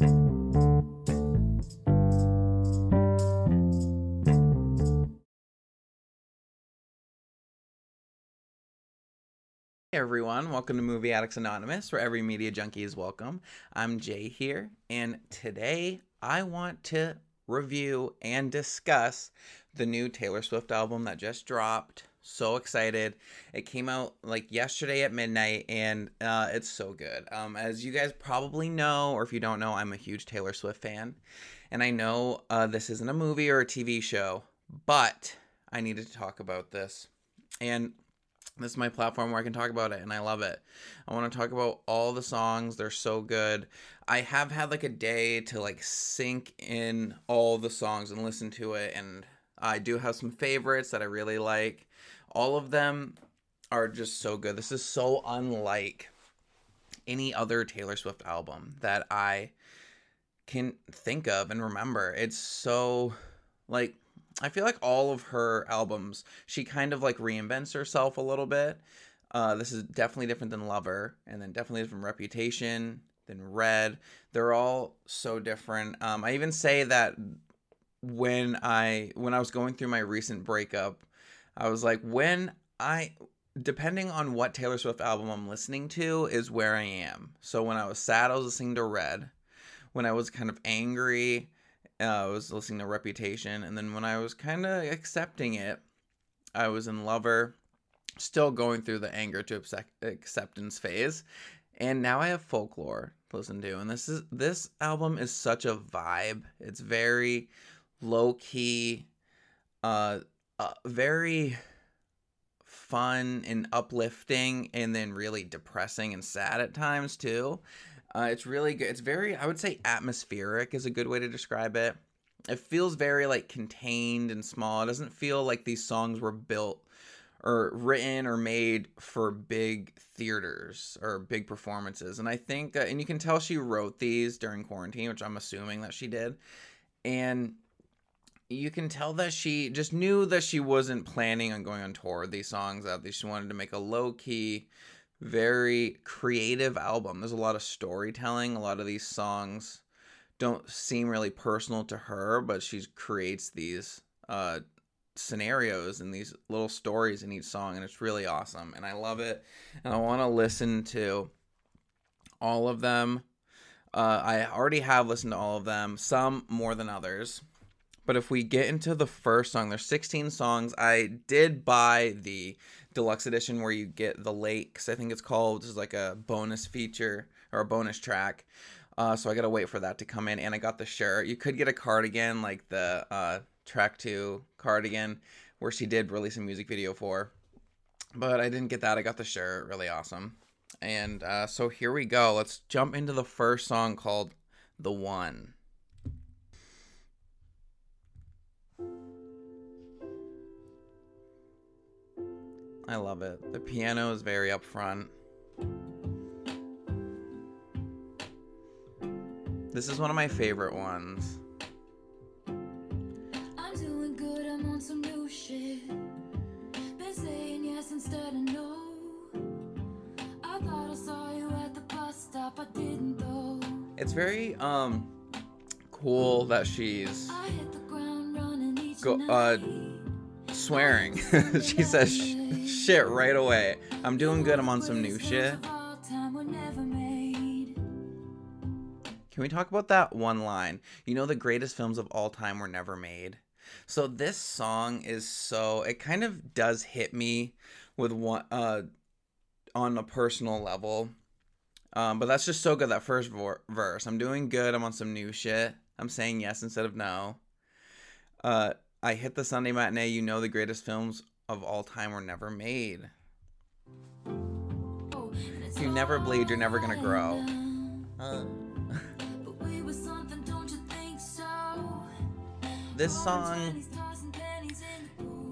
Hey everyone, welcome to Movie Addicts Anonymous, where every media junkie is welcome. I'm Jay here, and today I want to review and discuss the new Taylor Swift album that just dropped. So excited! It came out like yesterday at midnight, and uh, it's so good. Um, as you guys probably know, or if you don't know, I'm a huge Taylor Swift fan, and I know uh, this isn't a movie or a TV show, but I needed to talk about this. And this is my platform where I can talk about it and I love it. I want to talk about all the songs. They're so good. I have had like a day to like sink in all the songs and listen to it and I do have some favorites that I really like. All of them are just so good. This is so unlike any other Taylor Swift album that I can think of and remember. It's so like I feel like all of her albums, she kind of like reinvents herself a little bit. Uh, this is definitely different than Lover, and then definitely different Reputation, than Red. They're all so different. Um, I even say that when I when I was going through my recent breakup, I was like, when I depending on what Taylor Swift album I'm listening to is where I am. So when I was sad, I was listening to Red. When I was kind of angry, uh, I was listening to Reputation, and then when I was kind of accepting it, I was in Lover, still going through the anger to acceptance phase, and now I have Folklore to listen to, and this is this album is such a vibe. It's very low key, uh, very fun and uplifting, and then really depressing and sad at times too. Uh, it's really good. It's very, I would say, atmospheric is a good way to describe it. It feels very like contained and small. It doesn't feel like these songs were built or written or made for big theaters or big performances. And I think, uh, and you can tell she wrote these during quarantine, which I'm assuming that she did. And you can tell that she just knew that she wasn't planning on going on tour with these songs. That she wanted to make a low key, very creative album. There's a lot of storytelling. A lot of these songs don't seem really personal to her, but she creates these uh, scenarios and these little stories in each song, and it's really awesome. And I love it. And I want to listen to all of them. Uh, I already have listened to all of them, some more than others. But if we get into the first song, there's 16 songs. I did buy the deluxe edition where you get the lakes. I think it's called. This is like a bonus feature or a bonus track. Uh, so I gotta wait for that to come in, and I got the shirt. You could get a cardigan, like the uh, track two cardigan, where she did release a music video for, but I didn't get that. I got the shirt, really awesome. And uh, so here we go. Let's jump into the first song called "The One." I love it. The piano is very upfront. This is one of my favorite ones. I'm doing good, I'm on some new shit. Been saying yes instead of no. I thought I saw you at the bus stop, I didn't though. It's very um cool that she's go uh swearing. she says shit right away. I'm doing good, I'm on some new shit. Can we talk about that one line? You know, the greatest films of all time were never made. So this song is so it kind of does hit me with one uh on a personal level. Um, but that's just so good that first vor- verse. I'm doing good. I'm on some new shit. I'm saying yes instead of no. Uh, I hit the Sunday matinee. You know the greatest films of all time were never made. If you never bleed, you're never gonna grow. Uh. this song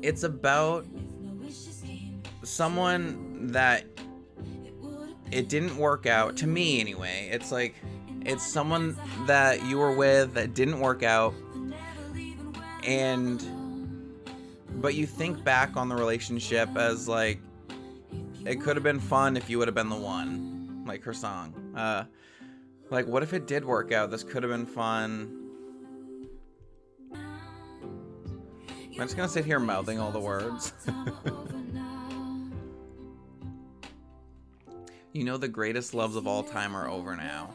it's about someone that it didn't work out to me anyway it's like it's someone that you were with that didn't work out and but you think back on the relationship as like it could have been fun if you would have been the one like her song uh Like, what if it did work out? This could have been fun. I'm just gonna sit here mouthing all the words. you know, the greatest loves of all time are over now.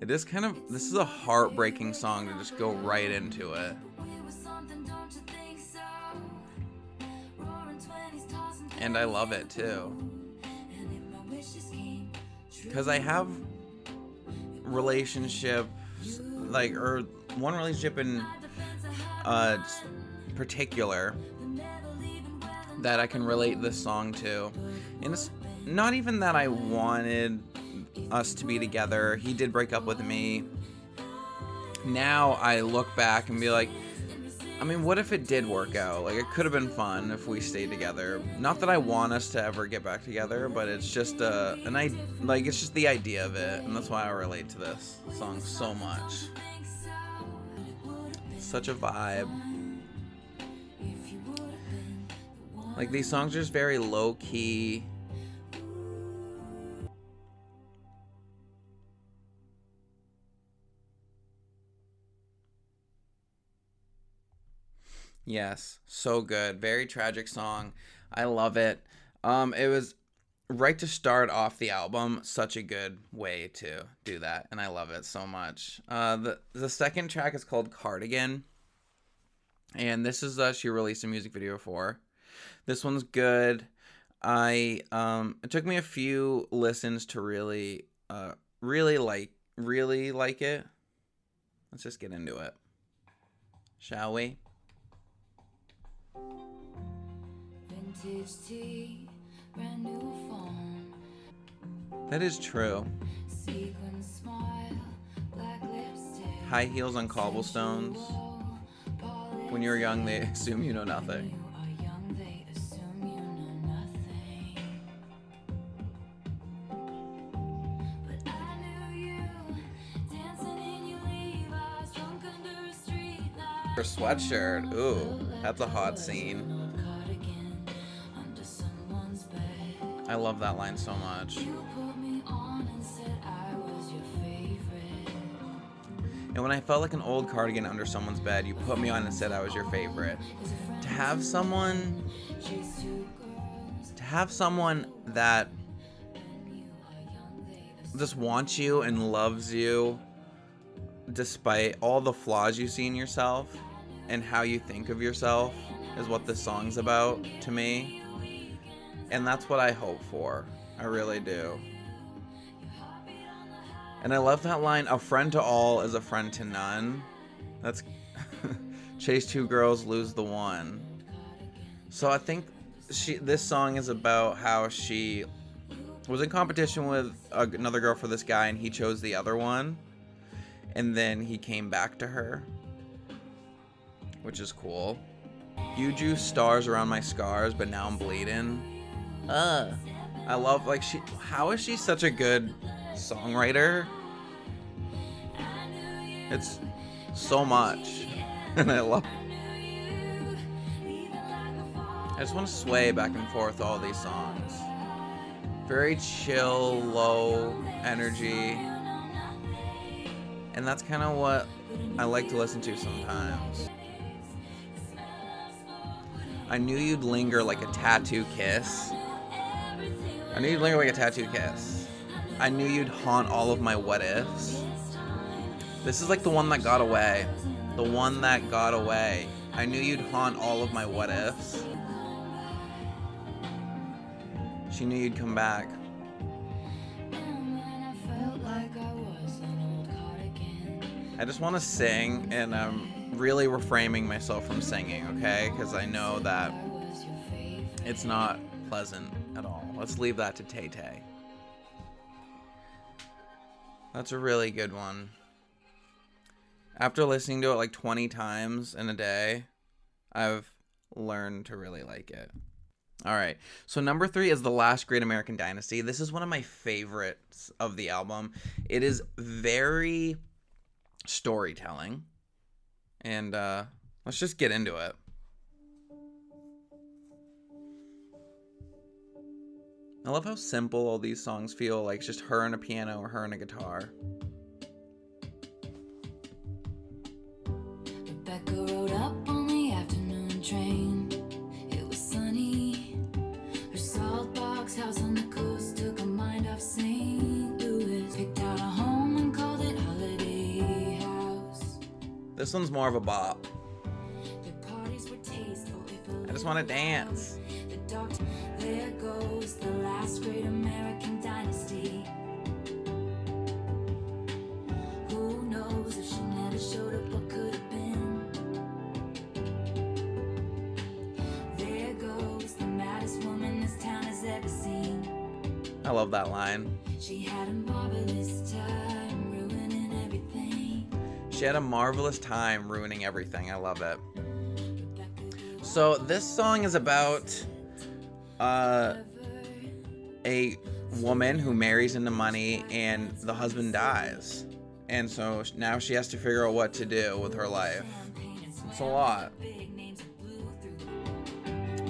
It is kind of, this is a heartbreaking song to just go right into it. And I love it too. Because I have relationships, like, or one relationship in uh, particular that I can relate this song to. And it's not even that I wanted us to be together. He did break up with me. Now I look back and be like, I mean, what if it did work out? Like, it could have been fun if we stayed together. Not that I want us to ever get back together, but it's just a, an I like it's just the idea of it, and that's why I relate to this song so much. Such a vibe. Like these songs are just very low key. Yes, so good. Very tragic song. I love it. Um it was right to start off the album, such a good way to do that and I love it so much. Uh the the second track is called Cardigan. And this is uh she released a music video for. This one's good. I um it took me a few listens to really uh really like really like it. Let's just get into it. Shall we? That is true. High heels on cobblestones. When you're young, they assume you know nothing. Her sweatshirt. Ooh, that's a hot scene. I love that line so much. And when I felt like an old cardigan under someone's bed, you put me on and said I was your favorite. To have someone to have someone that just wants you and loves you despite all the flaws you see in yourself and how you think of yourself is what this song's about to me. And that's what I hope for. I really do. And I love that line a friend to all is a friend to none. That's chase two girls, lose the one. So I think she this song is about how she was in competition with another girl for this guy and he chose the other one and then he came back to her, which is cool. You drew stars around my scars, but now I'm bleeding. Uh, I love like she. How is she such a good songwriter? It's so much, and I love. I just want to sway back and forth all these songs. Very chill, low energy and that's kind of what I like to listen to sometimes. I knew you'd linger like a tattoo kiss. I knew you'd linger like a tattoo kiss. I knew you'd haunt all of my what ifs. This is like the one that got away. The one that got away. I knew you'd haunt all of my what ifs. She knew you'd come back. I just want to sing, and I'm really reframing myself from singing, okay? Because I know that it's not pleasant at all. Let's leave that to Tay Tay. That's a really good one. After listening to it like 20 times in a day, I've learned to really like it. All right. So number 3 is The Last Great American Dynasty. This is one of my favorites of the album. It is very storytelling. And uh, let's just get into it. I love how simple all these songs feel like just her and a piano or her and a guitar. Rebecca rode up on the afternoon train. This one's more of a bop. The parties were tasteful. if a I just want to dance. The doctor, there goes the last great American dynasty. Who knows if she never showed up, what could have been? There goes the maddest woman this town has ever seen. I love that line. She had a marvelous time. She had a marvelous time ruining everything. I love it. So this song is about uh, a woman who marries into money and the husband dies. And so now she has to figure out what to do with her life. It's a lot.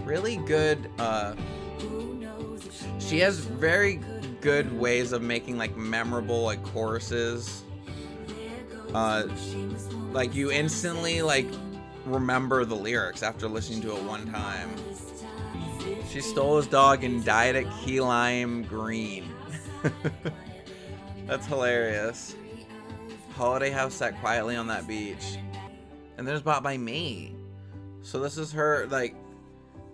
Really good uh she has very good ways of making like memorable like choruses. Uh like you instantly like remember the lyrics after listening to it one time. She stole his dog and died at key lime green. That's hilarious. Holiday house sat quietly on that beach. And then it's bought by me. So this is her like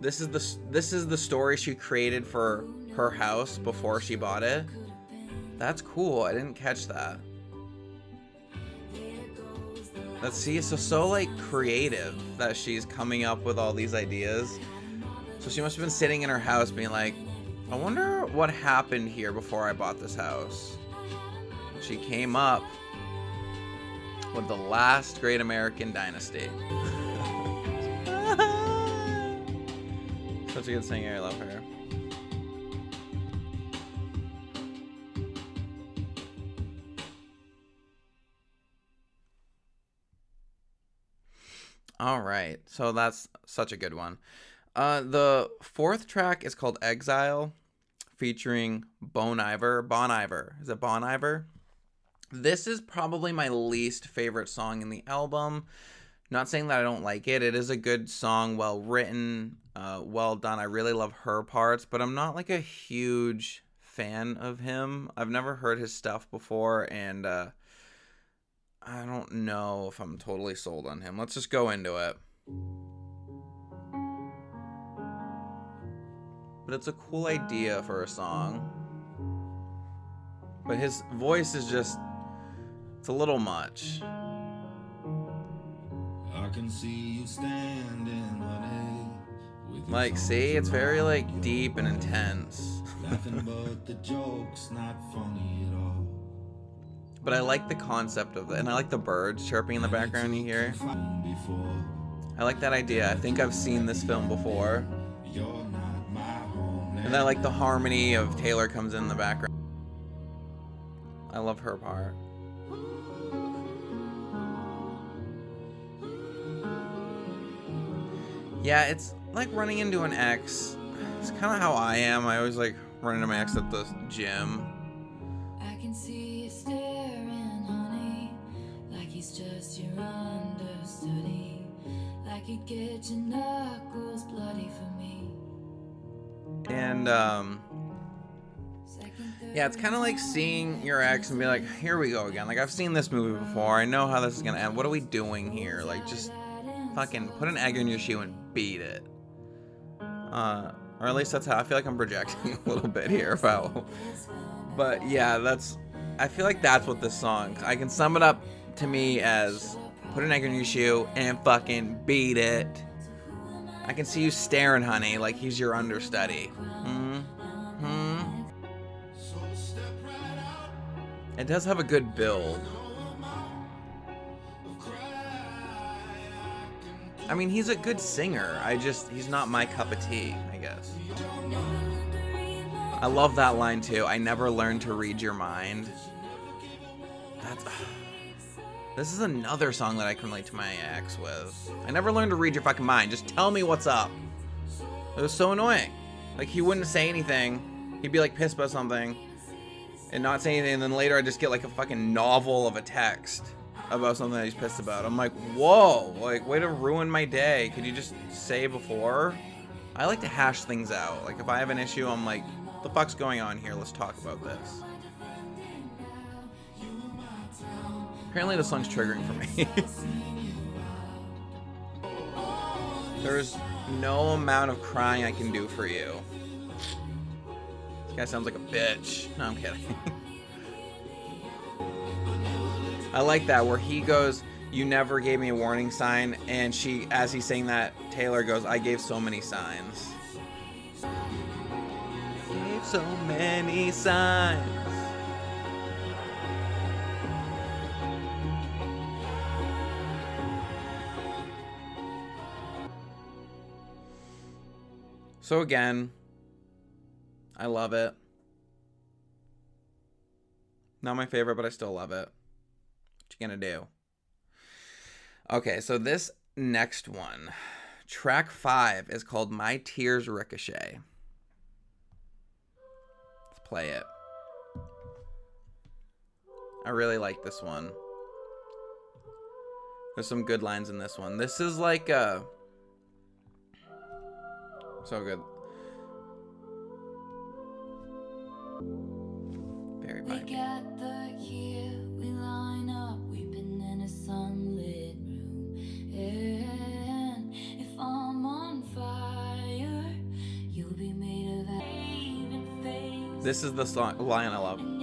this is the this is the story she created for her house before she bought it. That's cool. I didn't catch that. Let's see. So so like creative that she's coming up with all these ideas. So she must have been sitting in her house being like, I wonder what happened here before I bought this house. She came up with the last great American dynasty. Such a good singer. I love her. All right. So that's such a good one. Uh, the fourth track is called Exile, featuring Bon Iver. Bon Iver. Is it Bon Iver? This is probably my least favorite song in the album. Not saying that I don't like it. It is a good song, well written, uh, well done. I really love her parts, but I'm not like a huge fan of him. I've never heard his stuff before, and uh, I don't know if I'm totally sold on him. Let's just go into it. But it's a cool idea for a song. But his voice is just, it's a little much. I can see you standing, honey. With Like, see, it's very like deep and intense. laughing, but the joke's not funny at all. But I like the concept of it, and I like the birds chirping in the background you hear. I like that idea. I think I've seen this film before. And I like the harmony of Taylor comes in the background. I love her part. Yeah, it's like running into an ex. It's kind of how I am. I always like run into my ex at the gym. I can see get your knuckles bloody for me. And um yeah, it's kind of like seeing your ex and be like, "Here we go again." Like I've seen this movie before. I know how this is going to end. What are we doing here? Like just fucking put an egg in your shoe and beat it. Uh, or at least that's how I feel like I'm projecting a little bit here about. But yeah, that's. I feel like that's what this song. I can sum it up to me as put an egg in your shoe and fucking beat it. I can see you staring, honey, like he's your understudy. Hmm. Hmm. It does have a good build. I I mean, he's a good singer. I just he's not my cup of tea, I guess. I love that line too. I never learned to read your mind. That's This is another song that I can relate to my ex with. I never learned to read your fucking mind. Just tell me what's up. It was so annoying. Like he wouldn't say anything He'd be like pissed about something and not say anything, and then later I just get like a fucking novel of a text about something that he's pissed about. I'm like, whoa, like way to ruin my day. Could you just say before? I like to hash things out. Like if I have an issue, I'm like, the fuck's going on here? Let's talk about this. Apparently the song's triggering for me. There's no amount of crying I can do for you. This guy sounds like a bitch. No, I'm kidding. I like that where he goes, "You never gave me a warning sign," and she, as he's saying that, Taylor goes, "I gave so many signs." Gave so many signs. So again, I love it. Not my favorite, but I still love it. What you gonna do? Okay, so this next one, track five, is called "My Tears Ricochet." Let's play it. I really like this one. There's some good lines in this one. This is like a so good. Very We gather here, we line up, weeping in a sunlit room. And if I'm on fire, you'll be made of. This is the song line I love.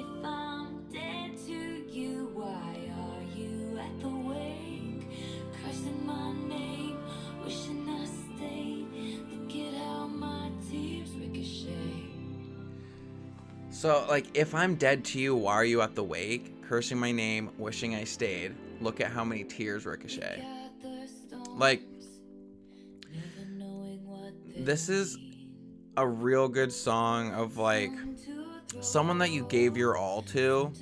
So, like, if I'm dead to you, why are you at the wake? Cursing my name, wishing I stayed. Look at how many tears ricochet. Like, this is a real good song of like someone that you gave your all to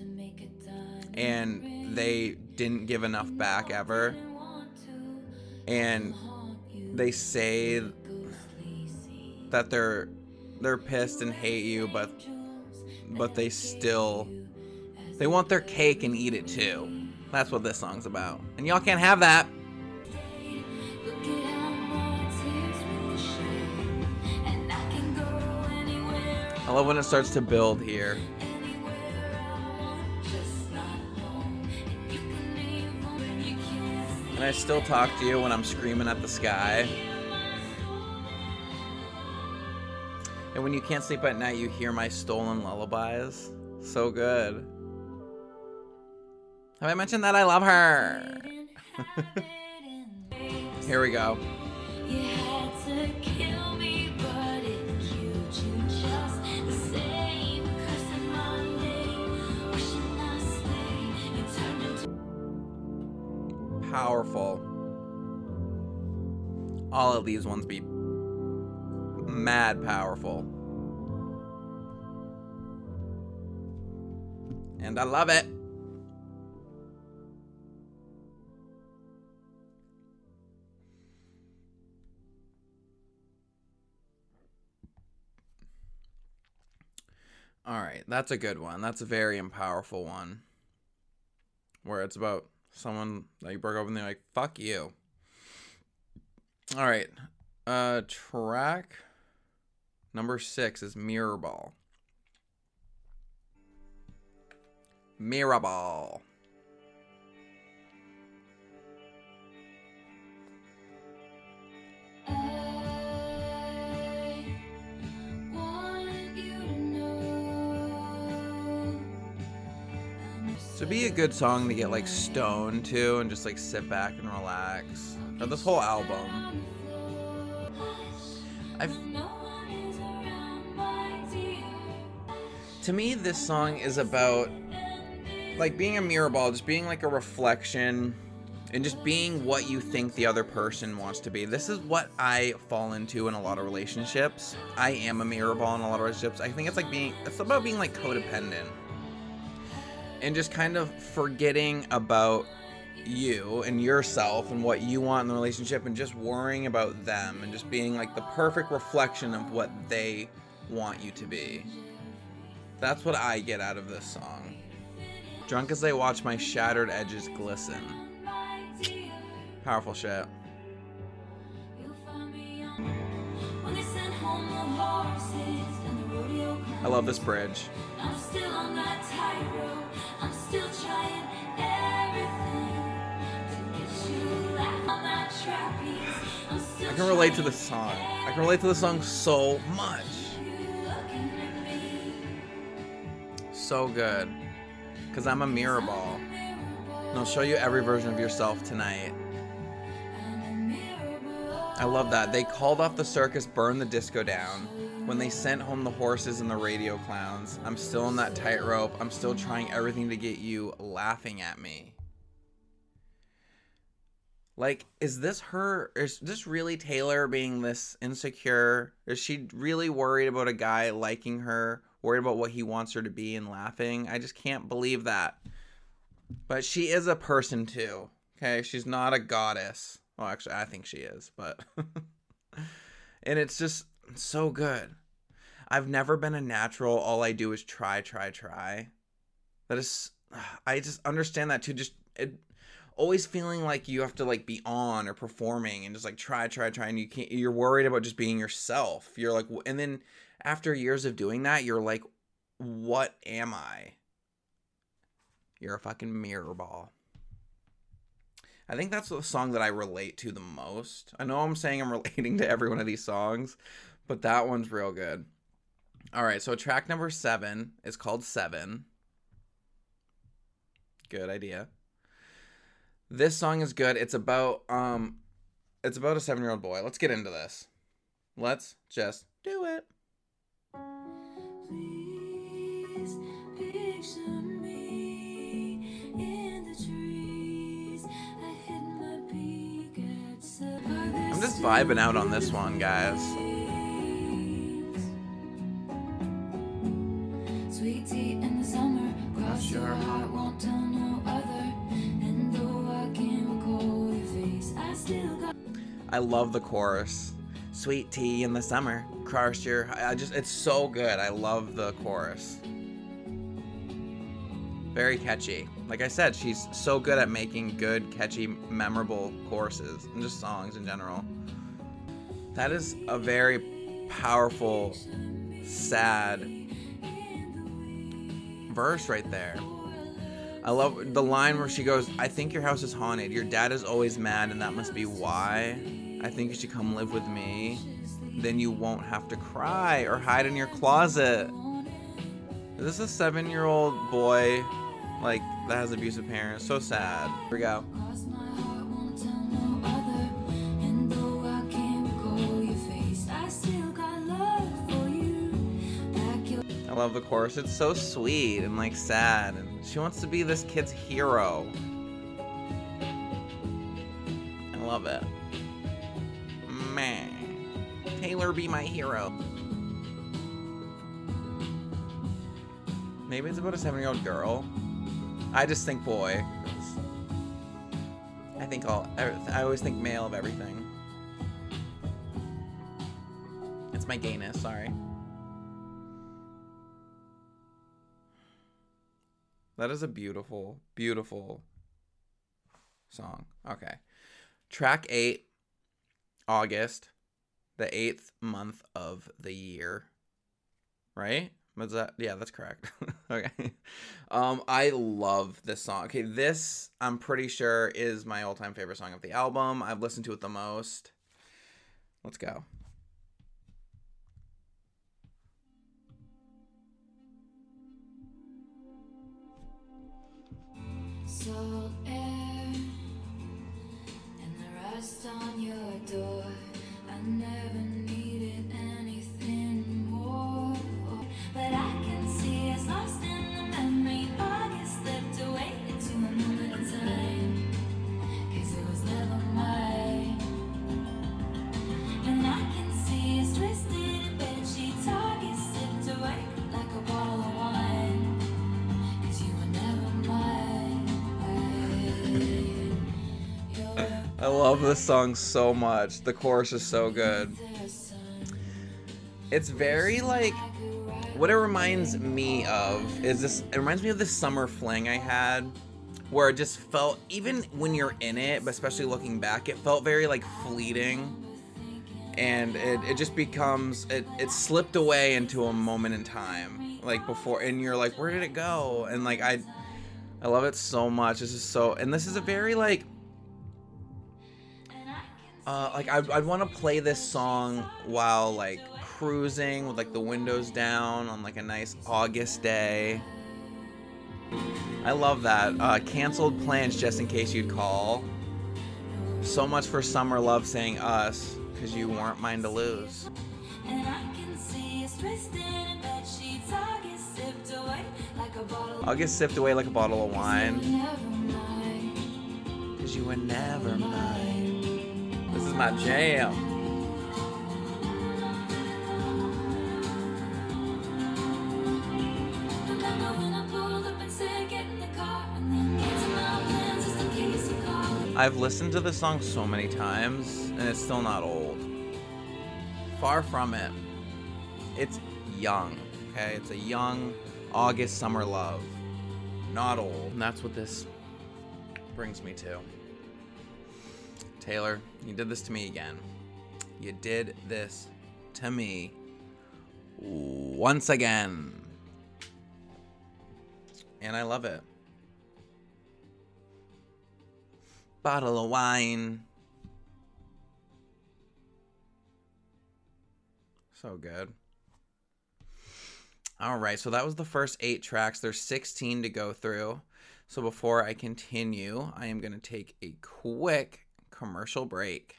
and they didn't give enough back ever. And they say that they're they're pissed and hate you, but but they still they want their cake and eat it too. That's what this song's about. And y'all can't have that. I love when it starts to build here. And I still talk to you when I'm screaming at the sky. And when you can't sleep at night, you hear my stolen lullabies. So good. Have I mentioned that I love her? Here we go. You had to kill me, but it killed you just the same. Cursing my name, wishing I stayed. You Powerful. All of these ones be mad powerful. And I love it. All right, that's a good one. That's a very powerful one. Where it's about someone that you broke up and they're like, fuck you. All right. Uh track number 6 is Mirror Ball. Mirror Ball. I want you to know. To be a good song to get like stoned to and just like sit back and relax. Or this whole album. I've to me this song is about like being a mirror ball just being like a reflection and just being what you think the other person wants to be. This is what i fall into in a lot of relationships. I am a mirror ball in a lot of relationships. I think it's like being it's about being like codependent. And just kind of forgetting about you and yourself and what you want in the relationship and just worrying about them and just being like the perfect reflection of what they want you to be That's what I get out of this song. Drunk as I watch my shattered edges glisten. Powerful shit. I love this bridge. I'm still on that tightrope. I'm still trying everything to get you back on that trapeze. I'm I can relate to the song. I can relate to the song so much. So good. Because I'm a mirror ball. And I'll show you every version of yourself tonight. I love that. They called off the circus, burned the disco down. When they sent home the horses and the radio clowns, I'm still on that tightrope. I'm still trying everything to get you laughing at me. Like, is this her? Is this really Taylor being this insecure? Is she really worried about a guy liking her? Worried about what he wants her to be and laughing? I just can't believe that. But she is a person too. Okay, she's not a goddess. Well, actually, I think she is, but. and it's just so good. I've never been a natural. All I do is try, try, try. That is, I just understand that too. Just it, always feeling like you have to like be on or performing and just like try, try, try, and you can't. You're worried about just being yourself. You're like, and then after years of doing that, you're like, what am I? You're a fucking mirror ball. I think that's the song that I relate to the most. I know I'm saying I'm relating to every one of these songs, but that one's real good. All right, so track number seven is called Seven. Good idea. This song is good. It's about um, it's about a seven year old boy. Let's get into this. Let's just do it. Please picture me in the trees. I hid my peak at seven. I'm just vibing out on this one, guys. Sweet tea in the summer, cross your heart, won't tell no other. I love the chorus. Sweet tea in the summer. Crush your. I just. It's so good. I love the chorus. Very catchy. Like I said, she's so good at making good, catchy, memorable choruses and just songs in general. That is a very powerful, sad verse right there. I love the line where she goes, I think your house is haunted. Your dad is always mad, and that must be why. I think you should come live with me. Then you won't have to cry or hide in your closet. Is this a seven year old boy, like, that has abusive parents? So sad. Here we go. Love the chorus. It's so sweet and, like, sad. And she wants to be this kid's hero. I love it. Man. Taylor be my hero. Maybe it's about a seven year old girl. I just think boy. I think all. I always think male of everything. It's my gayness, sorry. That is a beautiful, beautiful song. Okay. Track eight, August, the eighth month of the year. Right? Was that yeah, that's correct. okay. Um, I love this song. Okay, this I'm pretty sure is my all-time favorite song of the album. I've listened to it the most. Let's go. Salt air and the rust on your door. I never I love this song so much. The chorus is so good. It's very like what it reminds me of is this it reminds me of this summer fling I had where it just felt even when you're in it, but especially looking back, it felt very like fleeting. And it, it just becomes it, it slipped away into a moment in time. Like before and you're like, where did it go? And like I I love it so much. This is so and this is a very like uh, like I'd, I'd want to play this song while like cruising with like the windows down on like a nice August day. I love that. Uh, canceled plans just in case you'd call. So much for summer love saying us because you weren't mine to lose. I can see us twisting in bed sheets. August sipped away like a bottle. August sipped away like a bottle of wine because you were never mine. My jam. I've listened to this song so many times and it's still not old. Far from it. It's young, okay? It's a young August summer love. Not old. And that's what this brings me to. Taylor, you did this to me again. You did this to me once again. And I love it. bottle of wine. So good. All right, so that was the first eight tracks. There's 16 to go through. So before I continue, I am going to take a quick commercial break.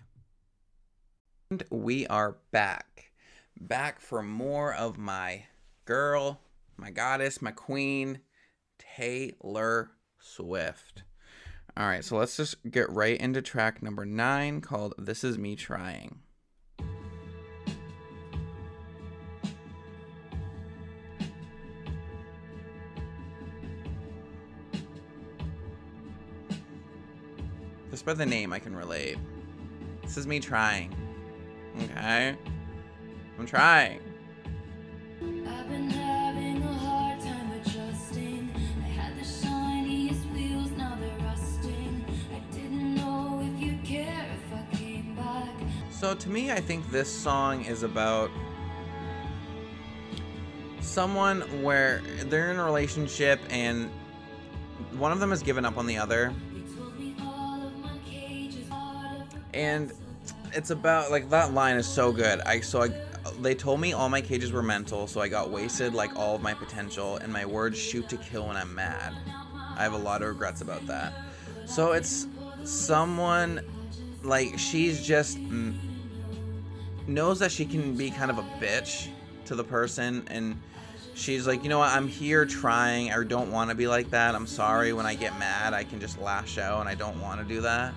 And we are back. Back for more of my girl, my goddess, my queen, Taylor Swift. All right, so let's just get right into track number nine called This Is Me Trying. By the name, I can relate. This is me trying. Okay? I'm trying. I've been having a hard time adjusting. I had the shiniest wheels, now they're rusting. I didn't know if you'd care if I came back. So to me, I think this song is about someone where they're in a relationship and one of them has given up on the other. And it's about like that line is so good. I so I they told me all my cages were mental, so I got wasted like all of my potential and my words shoot to kill when I'm mad. I have a lot of regrets about that. So it's someone like she's just knows that she can be kind of a bitch to the person and she's like, "You know what? I'm here trying. I don't want to be like that. I'm sorry when I get mad, I can just lash out and I don't want to do that."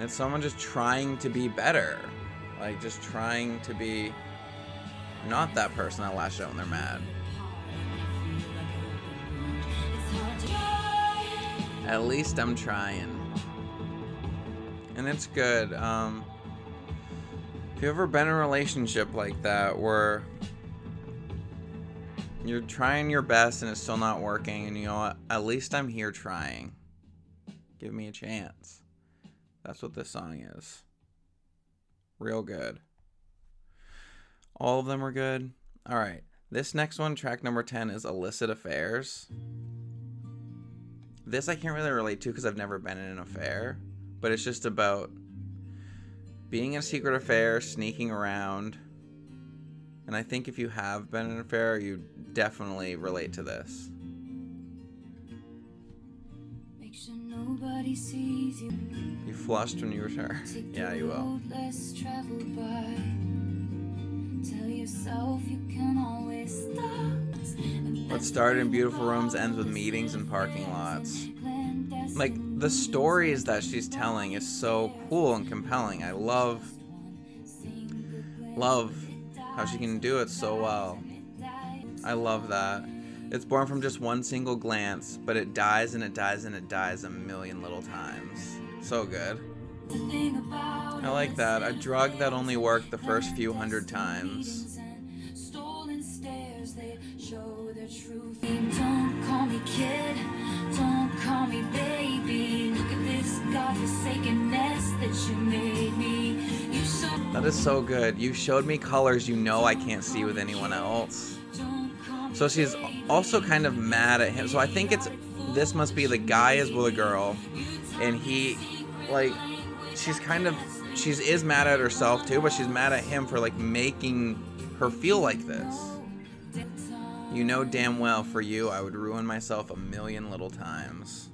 It's someone just trying to be better. Like just trying to be not that person that lashes out when they're mad. At least I'm trying. And it's good. Um if you've ever been in a relationship like that where you're trying your best and it's still not working and you know what? At least I'm here trying. Give me a chance. That's what this song is. Real good. All of them are good. All right. This next one, track number 10, is Illicit Affairs. This I can't really relate to because I've never been in an affair, but it's just about being in a secret affair, sneaking around. And I think if you have been in an affair, you definitely relate to this. Nobody sees you. You flushed when you return. Take Yeah, you will. road less traveled by. Tell yourself you can always stop. What started in beautiful rooms ends with meetings and parking lots. Like the stories that she's telling is so cool and compelling. I love love how she can do it so well. I love that. It's born from just one single glance, but it dies and it dies and it dies a million little times. So good. The thing about I like that. A drug that only worked the first few hundred times. Stolen stairs, they show their true. Don't call me kid, don't call me baby. Look at this godforsaken mess that you made me. That is so good. You showed me colors you know I can't see with anyone else. So she's also kind of mad at him. So I think it's this must be the guy is with a girl, and he, like, she's kind of she's is mad at herself too, but she's mad at him for like making her feel like this. You know damn well for you I would ruin myself a million little times.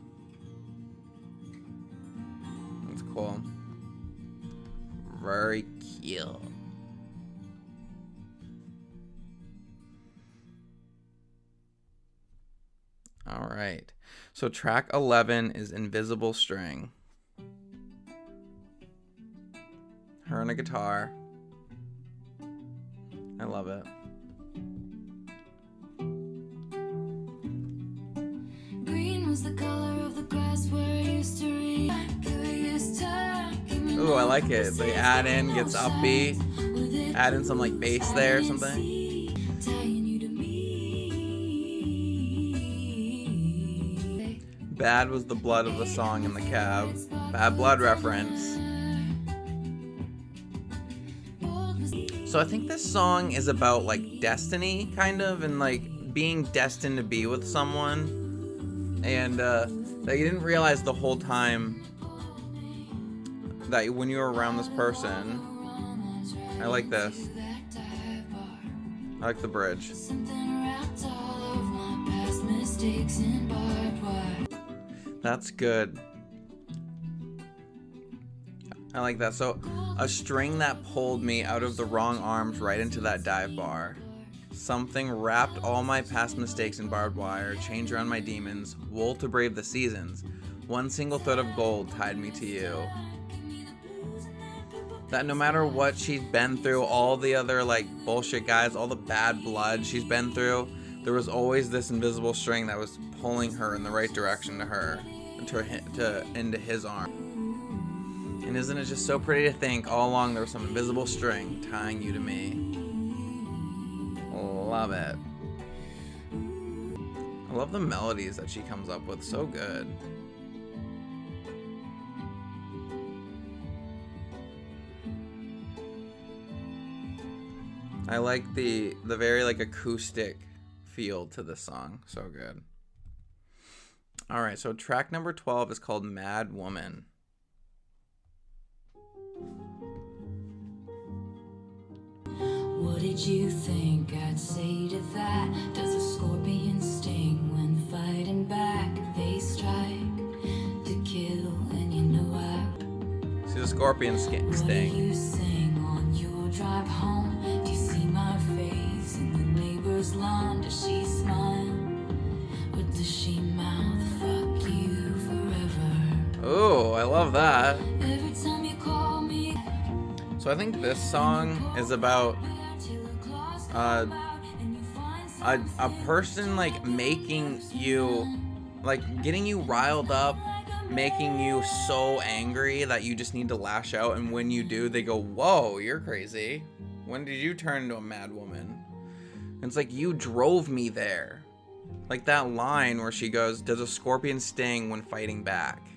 That's cool. Very cute. All right. So track 11 is Invisible String. Her and a guitar. I love it. Green was the color of the grass where I used to read. Curious turn, give me Ooh, I like it. They add in, gets upbeat. Add in some like bass there or something. Bad was the blood of the song in the cab. Bad blood reference. So I think this song is about like destiny, kind of, and like being destined to be with someone, and uh, that you didn't realize the whole time that when you were around this person. I like this. I like the bridge. That's good. I like that. So, a string that pulled me out of the wrong arms right into that dive bar. Something wrapped all my past mistakes in barbed wire, chains around my demons, wool to brave the seasons. One single thread of gold tied me to you. That no matter what she's been through, all the other like bullshit guys, all the bad blood she's been through, there was always this invisible string that was pulling her in the right direction to her, to, to into his arm. And isn't it just so pretty to think all along there was some invisible string tying you to me? Love it. I love the melodies that she comes up with. So good. I like the the very like acoustic feel to the song. So good. All right, so track number 12 is called Mad Woman. What did you think I'd say to that? Does a scorpion sting when fighting back? They strike to kill, and you know I. See the scorpion sk- What do sting. you sing on your drive home? Do you see my face in the neighbor's lawn? Does she smile? Or does she mouth fuck you forever? Oh, I love that. Every time you call me, So I think this song is about uh, a, a person like making you like getting you riled up making you so angry that you just need to lash out and when you do they go whoa you're crazy. When did you turn into a mad woman? And it's like you drove me there. Like that line where she goes does a scorpion sting when fighting back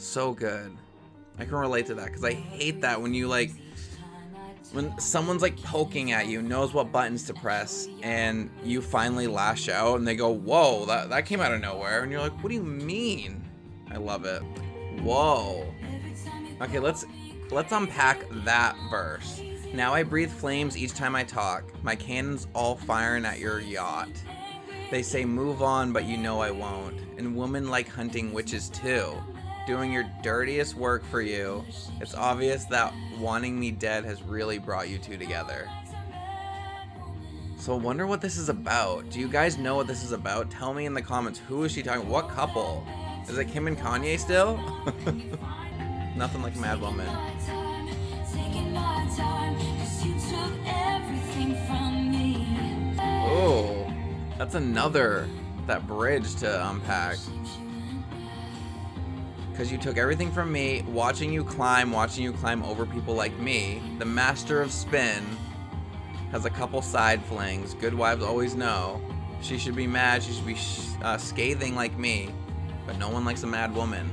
so good i can relate to that because i hate that when you like when someone's like poking at you, knows what buttons to press, and you finally lash out and they go, Whoa, that, that came out of nowhere. And you're like, What do you mean? I love it. Whoa. Okay, let's let's unpack that verse. Now I breathe flames each time I talk. My cannons all firing at your yacht. They say move on, but you know I won't. And women like hunting witches too. Doing your dirtiest work for you. It's obvious that wanting me dead has really brought you two together. So I wonder what this is about. Do you guys know what this is about? Tell me in the comments. Who is she talking? What couple? Is it Kim and Kanye still? Nothing like Mad Woman. Oh, that's another that bridge to unpack. Because you took everything from me, watching you climb, watching you climb over people like me. The master of spin has a couple side flings. Good wives always know. She should be mad, she should be uh, scathing like me. But no one likes a mad woman.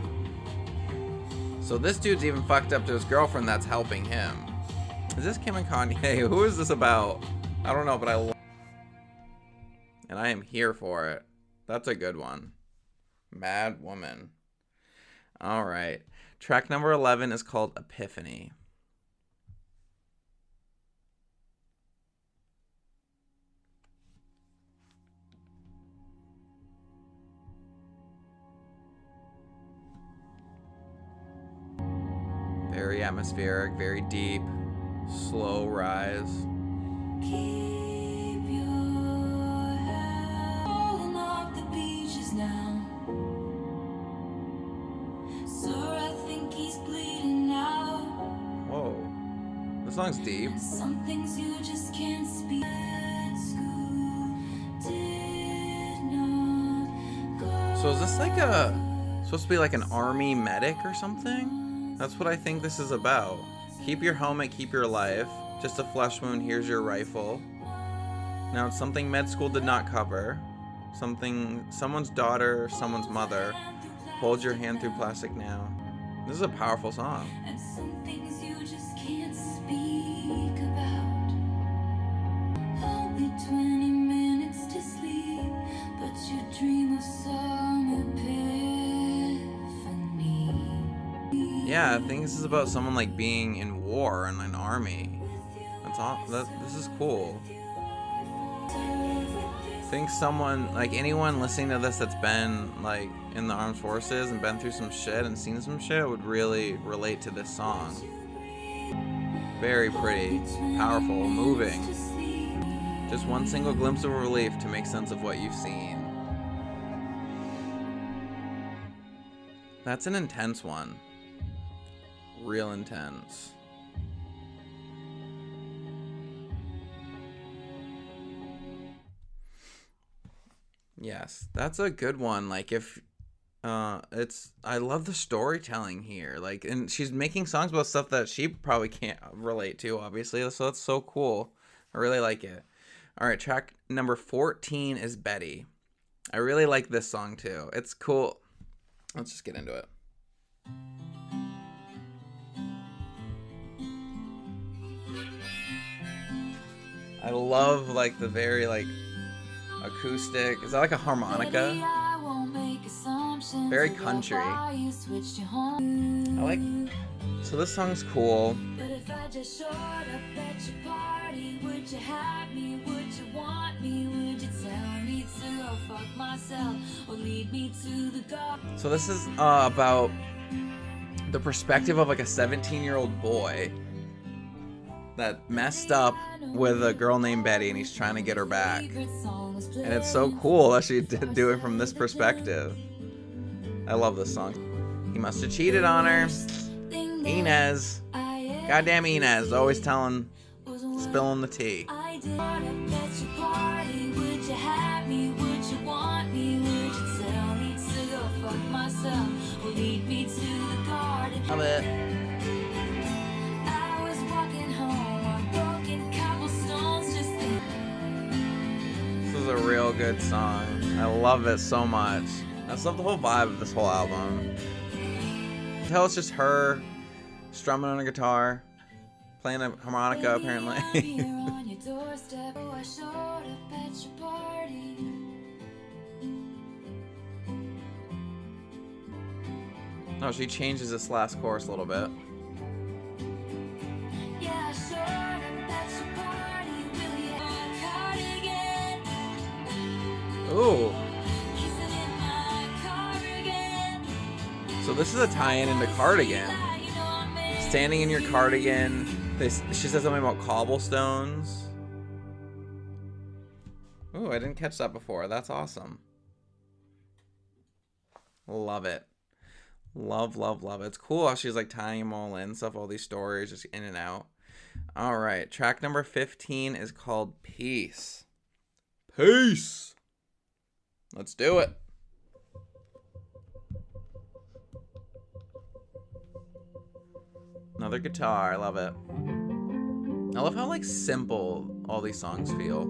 So this dude's even fucked up to his girlfriend that's helping him. Is this Kim and Kanye? Who is this about? I don't know, but I. And I am here for it. That's a good one. Mad Woman. All right. Track number 11 is called Epiphany. Very atmospheric, very deep, slow rise. Keep your head Sir, I think he's bleeding out. Whoa. This song's deep. Some things you just can't speak. School did not go So is this like a supposed to be like an army medic or something? That's what I think this is about. Keep your helmet, keep your life. Just a flesh wound, here's your rifle. Now it's something med school did not cover. Something someone's daughter, someone's mother. Hold your hand through plastic now. This is a powerful song. And some things you just can't speak about. Only 20 minutes to sleep, but you dream of some epiphany. Yeah, I think this is about someone like being in war in an army. That's all. That, this is cool. Think someone like anyone listening to this that's been like in the armed forces and been through some shit and seen some shit would really relate to this song. Very pretty, powerful, moving. Just one single glimpse of relief to make sense of what you've seen. That's an intense one. Real intense. Yes, that's a good one. Like if uh it's I love the storytelling here. Like and she's making songs about stuff that she probably can't relate to obviously. So that's so cool. I really like it. All right, track number 14 is Betty. I really like this song too. It's cool. Let's just get into it. I love like the very like acoustic. Is that like a harmonica? Very country. I like. So this song's cool. But if I just showed up at your party, would you have me? Would you want me? Would you tell me to go fuck myself or lead me to the garden? So this is uh, about the perspective of like a 17 year old boy that messed up with a girl named Betty and he's trying to get her back. And it's so cool that she did do it from this perspective. I love this song. He must have cheated on her. Inez. Goddamn Inez, always telling, spilling the tea. I did is a real good song. I love it so much. I just love the whole vibe of this whole album. Tell it's just her strumming on a guitar, playing a harmonica apparently. Here on your doorstep, oh, I showed up at your party. no, she changes this last chorus a little bit. Yeah, I So this is a tie-in into Cardigan. Standing in your cardigan. This she says something about cobblestones. Ooh, I didn't catch that before. That's awesome. Love it. Love, love, love. It's cool how she's like tying them all in, stuff, all these stories just in and out. All right, track number 15 is called Peace. Peace. Let's do it. Another guitar. I love it. I love how like simple all these songs feel.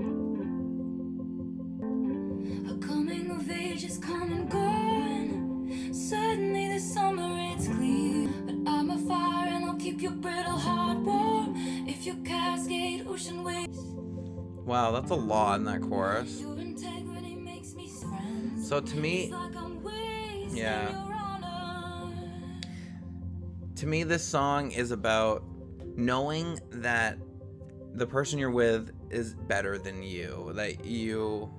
A coming of age is come gone. Suddenly this summer it's clear. But I'm a fire and I'll keep your brittle heart warm. If you cascade ocean waves, Wow, that's a lot in that chorus. So to me, It's like I'm wasting Yeah. to me this song is about knowing that the person you're with is better than you that you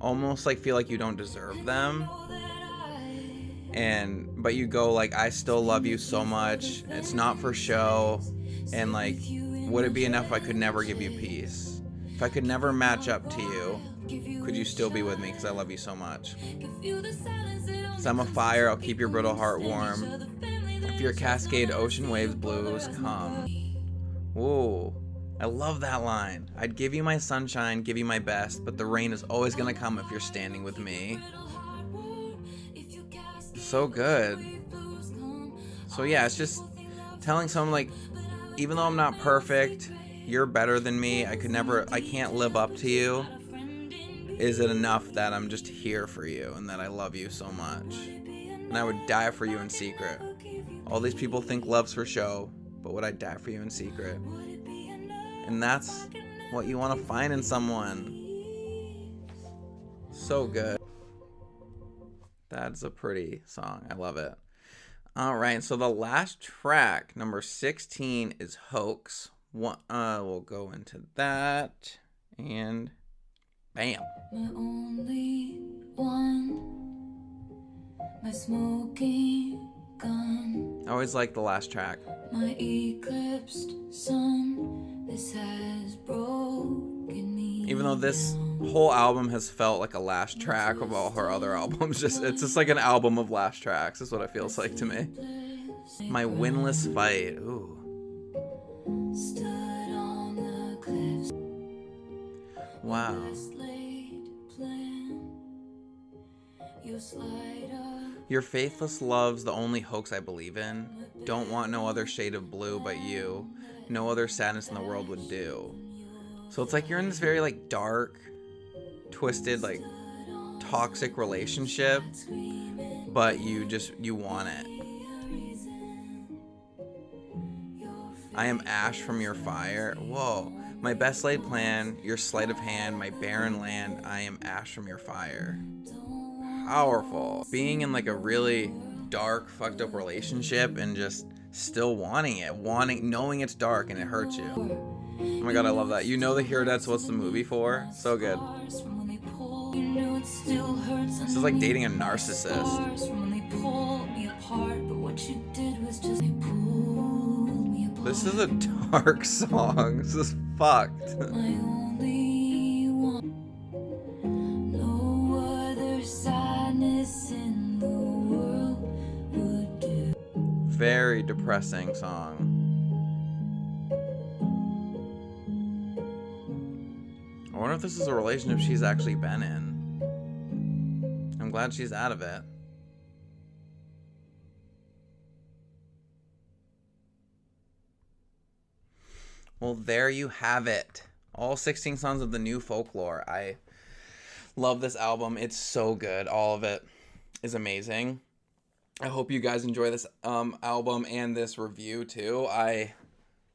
almost like feel like you don't deserve them. Know that I and but you go like I still love you so much. it's not for show. and like would it be enough if I could never give you peace if I could never match up to you could you still be with me because I love you so much Cause I'm a fire, I'll keep your brittle heart warm. If your cascade ocean waves blues come. Whoa. I love that line. I'd give you my sunshine, give you my best, but the rain is always gonna come if you're standing with me. So good. So yeah, it's just telling someone like, even though I'm not perfect, you're better than me. I could never, I can't live up to you. Is it enough that I'm just here for you and that I love you so much? And I would die for you in secret. All these people think love's for show, but would I die for you in secret? And that's what you want to find in someone. So good. That's a pretty song. I love it. All right, so the last track, number 16, is Hoax. One, uh, we'll go into that. And bam. My only one, my smoking gun, I always like the last track. my eclipsed sun. This has broken me. Even though this whole album has felt like a last track of all her other albums, just it's just like an album of last tracks. Is what it feels like to me. My winless fight. Ooh. Wow. Your faithless love's the only hoax I believe in. Don't want no other shade of blue but you. No other sadness in the world would do. So it's like you're in this very like dark, twisted, like toxic relationship, but you just you want it. I am ash from your fire. Whoa. My best laid plan, your sleight of hand, my barren land, I am ash from your fire. Powerful. Being in like a really dark, fucked up relationship and just still wanting it, wanting, knowing it's dark and it hurts you. Oh my god, I love that. You know the Hero That's what's the movie for? So good. This is like dating a narcissist. This is a dark song. This is fucked. my only one. No other sadness in the world would do. Very depressing song. I wonder if this is a relationship she's actually been in. I'm glad she's out of it. Well, there you have it. All 16 songs of the new folklore. I love this album. It's so good. All of it is amazing. I hope you guys enjoy this um, album and this review too. I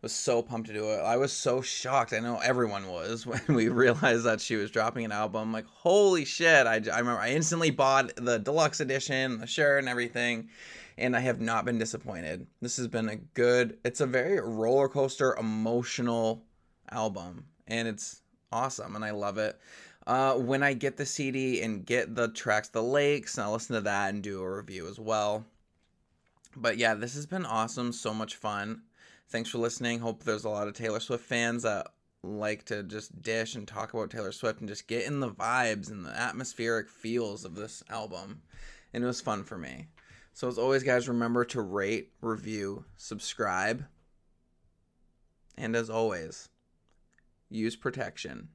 was so pumped to do it. I was so shocked. I know everyone was when we realized that she was dropping an album. Like, holy shit. I, I remember I instantly bought the deluxe edition, the shirt, and everything. And I have not been disappointed. This has been a good, it's a very roller coaster, emotional album. And it's awesome. And I love it. Uh, when I get the CD and get the tracks, the lakes, and I'll listen to that and do a review as well. But yeah, this has been awesome. So much fun. Thanks for listening. Hope there's a lot of Taylor Swift fans that like to just dish and talk about Taylor Swift and just get in the vibes and the atmospheric feels of this album. And it was fun for me. So, as always, guys, remember to rate, review, subscribe. And as always, use protection.